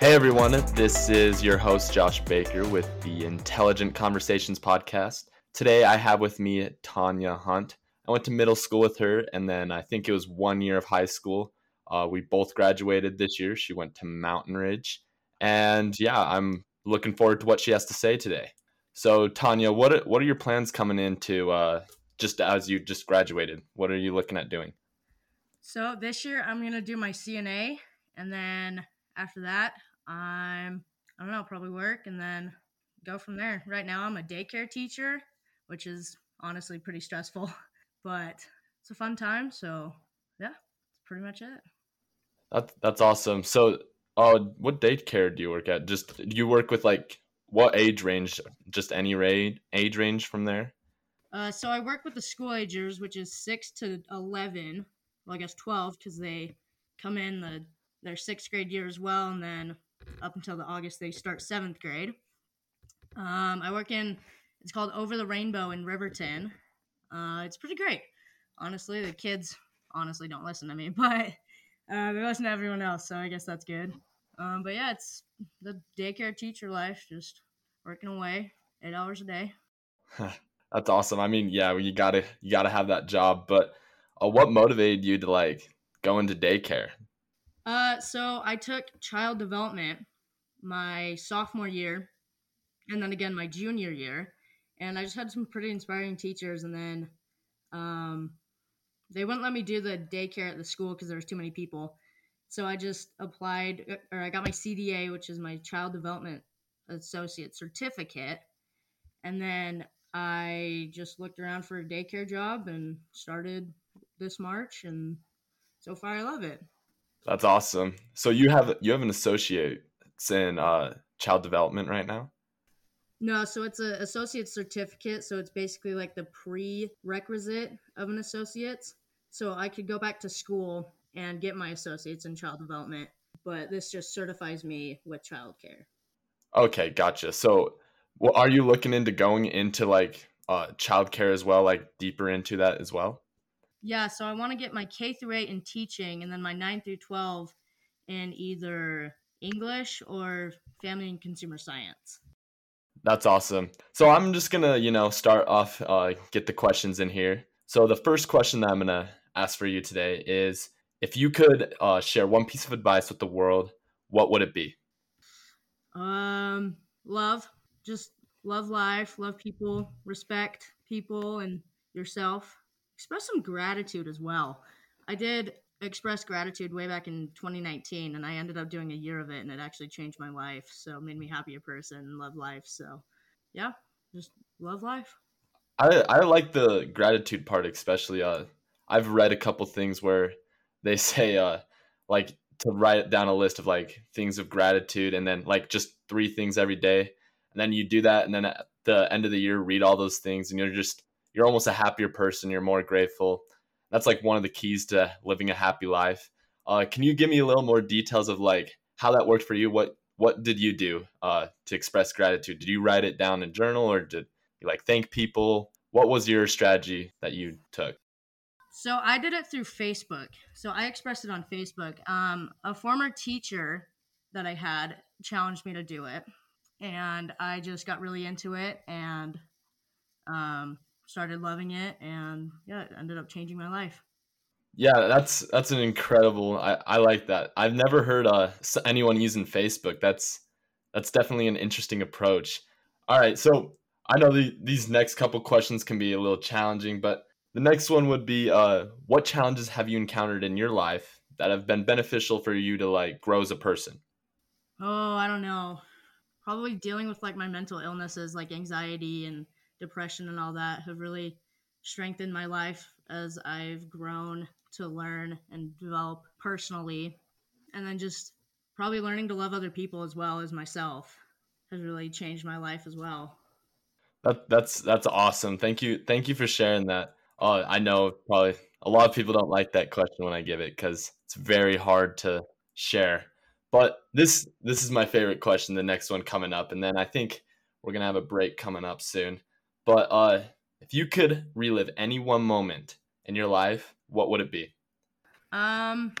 Hey everyone, this is your host Josh Baker with the Intelligent Conversations podcast. Today I have with me Tanya Hunt. I went to middle school with her, and then I think it was one year of high school. Uh, we both graduated this year. She went to Mountain Ridge, and yeah, I'm looking forward to what she has to say today. So Tanya, what are, what are your plans coming into uh, just as you just graduated? What are you looking at doing? So this year I'm gonna do my CNA, and then after that I'm I don't know probably work and then go from there. Right now I'm a daycare teacher, which is honestly pretty stressful, but it's a fun time. So yeah, that's pretty much it. That's that's awesome. So, uh, what daycare do you work at? Just do you work with like what age range? Just any rate age range from there? Uh, so I work with the school agers, which is six to eleven. Well, I guess twelve because they come in the their sixth grade year as well, and then up until the August they start seventh grade. Um, I work in it's called Over the Rainbow in Riverton. Uh, it's pretty great, honestly. The kids honestly don't listen to me, but uh, they listen to everyone else, so I guess that's good. Um, but yeah, it's the daycare teacher life, just working away eight hours a day. that's awesome. I mean, yeah, you gotta you gotta have that job. But uh, what motivated you to like go into daycare? Uh, so I took child development my sophomore year, and then again my junior year, and I just had some pretty inspiring teachers. And then, um, they wouldn't let me do the daycare at the school because there was too many people. So I just applied, uh, or I got my CDA, which is my Child Development Associate Certificate, and then I just looked around for a daycare job and started this March, and so far I love it. That's awesome. So you have you have an associate in uh, child development right now. No, so it's an associate certificate. So it's basically like the prerequisite of an associate's. So I could go back to school and get my associates in child development, but this just certifies me with childcare. Okay, gotcha. So, well, are you looking into going into like uh, childcare as well, like deeper into that as well? Yeah, so I want to get my K through 8 in teaching and then my 9 through 12 in either English or family and consumer science. That's awesome. So I'm just going to, you know, start off uh, get the questions in here. So the first question that I'm going to ask for you today is if you could uh, share one piece of advice with the world, what would it be? Um, love. Just love life, love people, respect people and yourself express some gratitude as well. I did express gratitude way back in 2019 and I ended up doing a year of it and it actually changed my life. So made me a happier person love life. So yeah, just love life. I I like the gratitude part especially. Uh I've read a couple things where they say uh like to write down a list of like things of gratitude and then like just three things every day. And then you do that and then at the end of the year read all those things and you're just you're almost a happier person. You're more grateful. That's like one of the keys to living a happy life. Uh, can you give me a little more details of like how that worked for you? What what did you do uh, to express gratitude? Did you write it down in journal or did you like thank people? What was your strategy that you took? So I did it through Facebook. So I expressed it on Facebook. Um, a former teacher that I had challenged me to do it, and I just got really into it and um, started loving it and yeah it ended up changing my life. Yeah that's that's an incredible i, I like that. I've never heard uh, anyone using facebook. That's that's definitely an interesting approach. All right so i know the, these next couple questions can be a little challenging but the next one would be uh, what challenges have you encountered in your life that have been beneficial for you to like grow as a person? Oh i don't know. Probably dealing with like my mental illnesses like anxiety and depression and all that have really strengthened my life as I've grown to learn and develop personally. And then just probably learning to love other people as well as myself has really changed my life as well. That, that's that's awesome. Thank you. Thank you for sharing that. Uh, I know probably a lot of people don't like that question when I give it because it's very hard to share. But this this is my favorite question. The next one coming up, and then I think we're gonna have a break coming up soon. But uh, if you could relive any one moment in your life, what would it be? Um,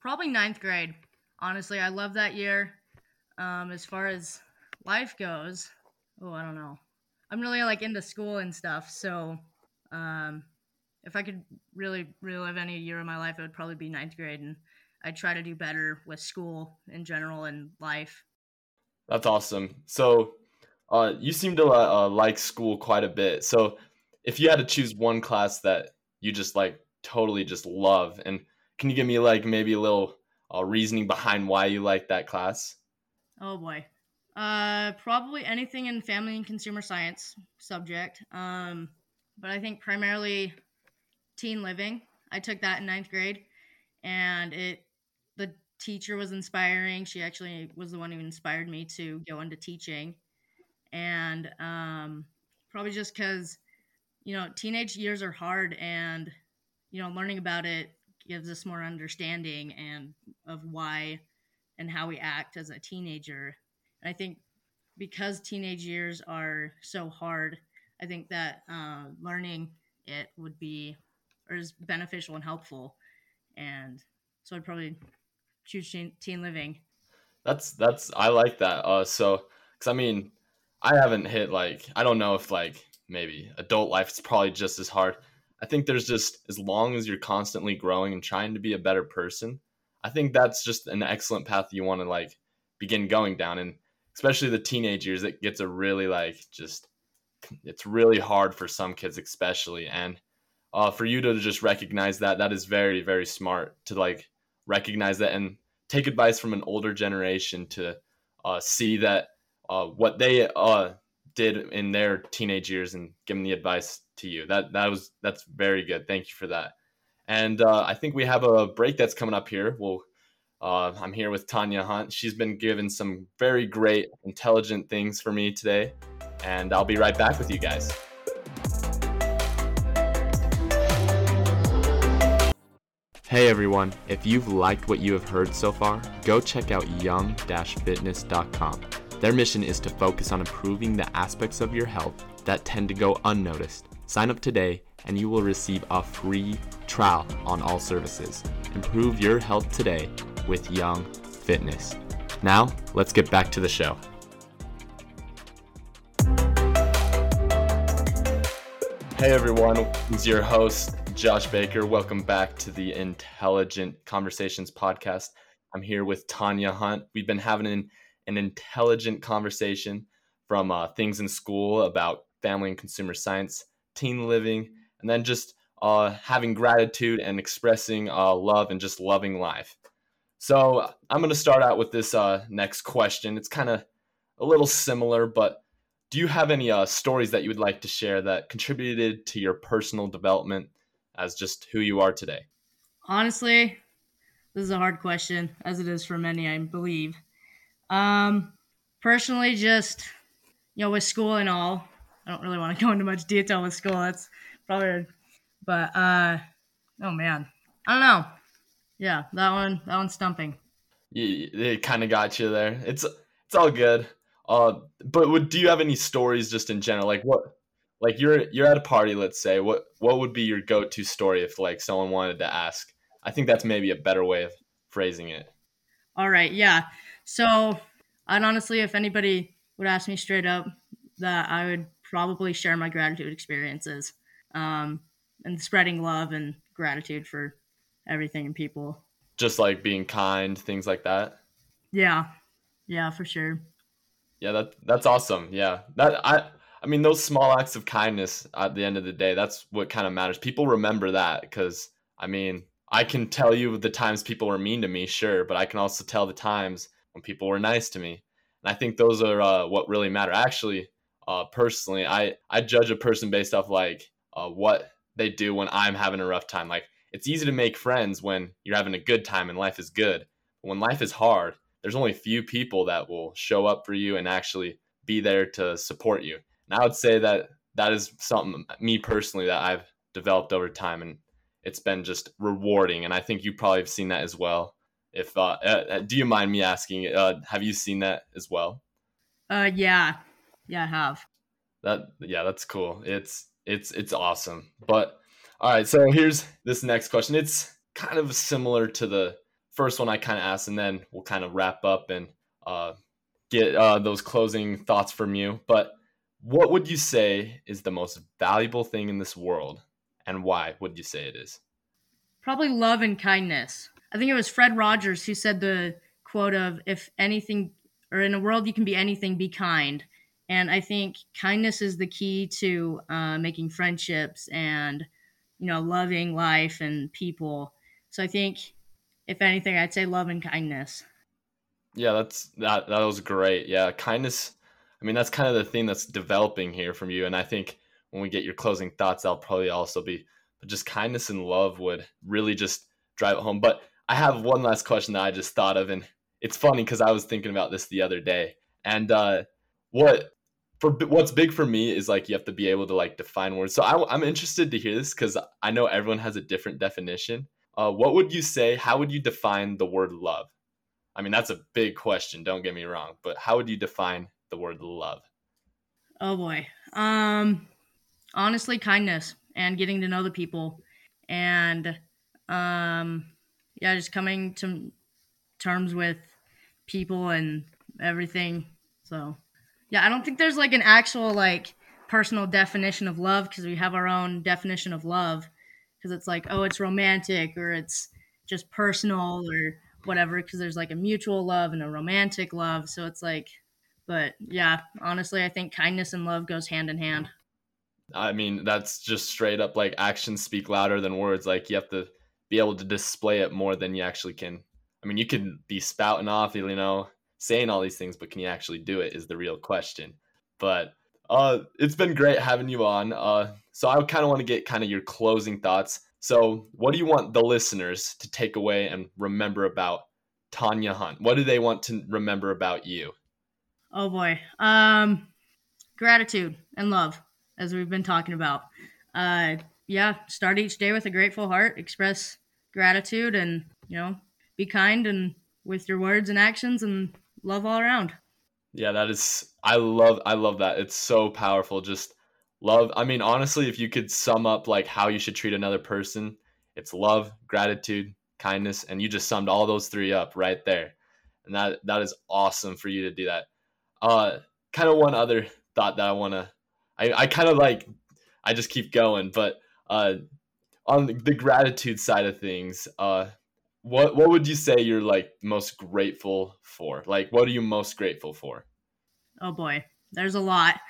probably ninth grade. Honestly, I love that year. Um, as far as life goes, oh, I don't know. I'm really like into school and stuff, so um, if I could really relive any year of my life, it would probably be ninth grade, and I'd try to do better with school in general and life. That's awesome. So, uh, you seem to uh, like school quite a bit. So, if you had to choose one class that you just like totally just love, and can you give me like maybe a little uh, reasoning behind why you like that class? Oh boy, uh, probably anything in family and consumer science subject. Um, but I think primarily teen living. I took that in ninth grade, and it the teacher was inspiring. She actually was the one who inspired me to go into teaching, and um, probably just because you know teenage years are hard, and you know learning about it gives us more understanding and of why and how we act as a teenager. And I think because teenage years are so hard, I think that uh, learning it would be or is beneficial and helpful. And so I'd probably choose teen, living. That's that's I like that. Uh, so because I mean, I haven't hit like I don't know if like maybe adult life is probably just as hard. I think there's just as long as you're constantly growing and trying to be a better person, I think that's just an excellent path you want to like begin going down. And especially the teenage years, it gets a really like just it's really hard for some kids, especially. And uh, for you to just recognize that, that is very very smart to like recognize that and take advice from an older generation to uh, see that uh, what they uh, did in their teenage years and give them the advice to you. That that was that's very good. Thank you for that. And uh, I think we have a break that's coming up here. We'll uh, I'm here with Tanya Hunt. She's been given some very great, intelligent things for me today, and I'll be right back with you guys. Hey everyone, if you've liked what you have heard so far, go check out young fitness.com. Their mission is to focus on improving the aspects of your health that tend to go unnoticed. Sign up today and you will receive a free trial on all services. Improve your health today with Young Fitness. Now, let's get back to the show. Hey everyone, it's your host, Josh Baker. Welcome back to the Intelligent Conversations podcast. I'm here with Tanya Hunt. We've been having an, an intelligent conversation from uh, things in school about family and consumer science, teen living, and then just uh, having gratitude and expressing uh, love and just loving life. So I'm going to start out with this uh, next question. It's kind of a little similar, but do you have any uh, stories that you would like to share that contributed to your personal development as just who you are today? Honestly, this is a hard question, as it is for many, I believe. Um, personally, just you know, with school and all, I don't really want to go into much detail with school. That's probably, but uh, oh man, I don't know. Yeah, that one, that one's stumping. Yeah, it kind of got you there. It's it's all good. Uh, but would do you have any stories just in general? Like what like you're you're at a party let's say what what would be your go-to story if like someone wanted to ask i think that's maybe a better way of phrasing it all right yeah so and honestly if anybody would ask me straight up that i would probably share my gratitude experiences um, and spreading love and gratitude for everything and people. Just like being kind things like that? Yeah. Yeah for sure. Yeah that that's awesome. Yeah. That i I mean, those small acts of kindness at the end of the day, that's what kind of matters. People remember that because, I mean, I can tell you the times people were mean to me, sure, but I can also tell the times when people were nice to me. And I think those are uh, what really matter. Actually, uh, personally, I, I judge a person based off like uh, what they do when I'm having a rough time. Like, it's easy to make friends when you're having a good time and life is good. But when life is hard, there's only few people that will show up for you and actually be there to support you. And I would say that that is something me personally that I've developed over time, and it's been just rewarding. And I think you probably have seen that as well. If uh, uh, uh, do you mind me asking? Uh, have you seen that as well? Uh, yeah, yeah, I have. That yeah, that's cool. It's it's it's awesome. But all right, so here's this next question. It's kind of similar to the first one I kind of asked, and then we'll kind of wrap up and uh, get uh, those closing thoughts from you. But what would you say is the most valuable thing in this world, and why would you say it is? Probably love and kindness. I think it was Fred Rogers who said the quote of "If anything, or in a world you can be anything, be kind." And I think kindness is the key to uh, making friendships and you know loving life and people. So I think, if anything, I'd say love and kindness. Yeah, that's that. That was great. Yeah, kindness. I mean, that's kind of the thing that's developing here from you, and I think when we get your closing thoughts, that'll probably also be, but just kindness and love would really just drive it home. But I have one last question that I just thought of, and it's funny because I was thinking about this the other day, and uh, what for what's big for me is like you have to be able to like define words. So I, am interested to hear this because I know everyone has a different definition. Uh, what would you say? How would you define the word love? I mean, that's a big question. Don't get me wrong, but how would you define the word love? Oh boy. Um, honestly, kindness and getting to know the people, and um, yeah, just coming to terms with people and everything. So, yeah, I don't think there's like an actual like personal definition of love because we have our own definition of love because it's like, oh, it's romantic or it's just personal or whatever because there's like a mutual love and a romantic love. So it's like, but yeah, honestly, I think kindness and love goes hand in hand. I mean, that's just straight up like actions speak louder than words. Like you have to be able to display it more than you actually can. I mean, you can be spouting off, you know, saying all these things, but can you actually do it is the real question. But uh, it's been great having you on. Uh, so I kind of want to get kind of your closing thoughts. So, what do you want the listeners to take away and remember about Tanya Hunt? What do they want to remember about you? Oh boy. Um gratitude and love as we've been talking about. Uh yeah, start each day with a grateful heart, express gratitude and, you know, be kind and with your words and actions and love all around. Yeah, that is I love I love that. It's so powerful just love i mean honestly if you could sum up like how you should treat another person it's love gratitude kindness and you just summed all those three up right there and that that is awesome for you to do that uh kind of one other thought that i want to i i kind of like i just keep going but uh on the gratitude side of things uh what what would you say you're like most grateful for? Like what are you most grateful for? Oh boy. There's a lot.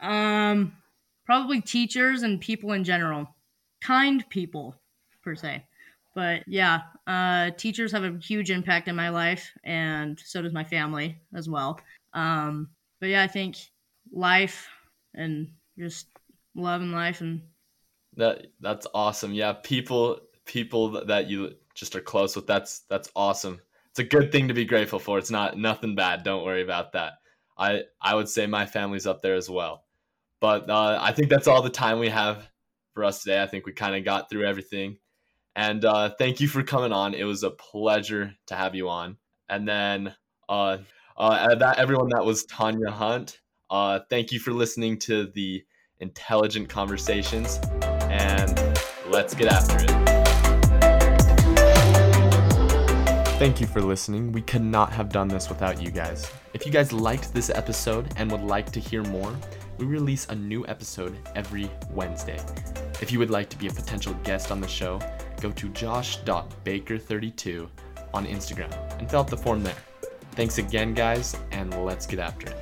Um probably teachers and people in general, kind people per se. But yeah, uh, teachers have a huge impact in my life, and so does my family as well. Um, but yeah, I think life and just love and life and that that's awesome. Yeah, people people that you just are close with. That's that's awesome. It's a good thing to be grateful for. It's not nothing bad. Don't worry about that. I I would say my family's up there as well. But uh, I think that's all the time we have for us today. I think we kind of got through everything. And uh, thank you for coming on. It was a pleasure to have you on. And then uh, uh, that everyone that was Tanya Hunt. Uh, thank you for listening to the intelligent conversations. And let's get after it. Thank you for listening. We could not have done this without you guys. If you guys liked this episode and would like to hear more, we release a new episode every Wednesday. If you would like to be a potential guest on the show, go to josh.baker32 on Instagram and fill out the form there. Thanks again, guys, and let's get after it.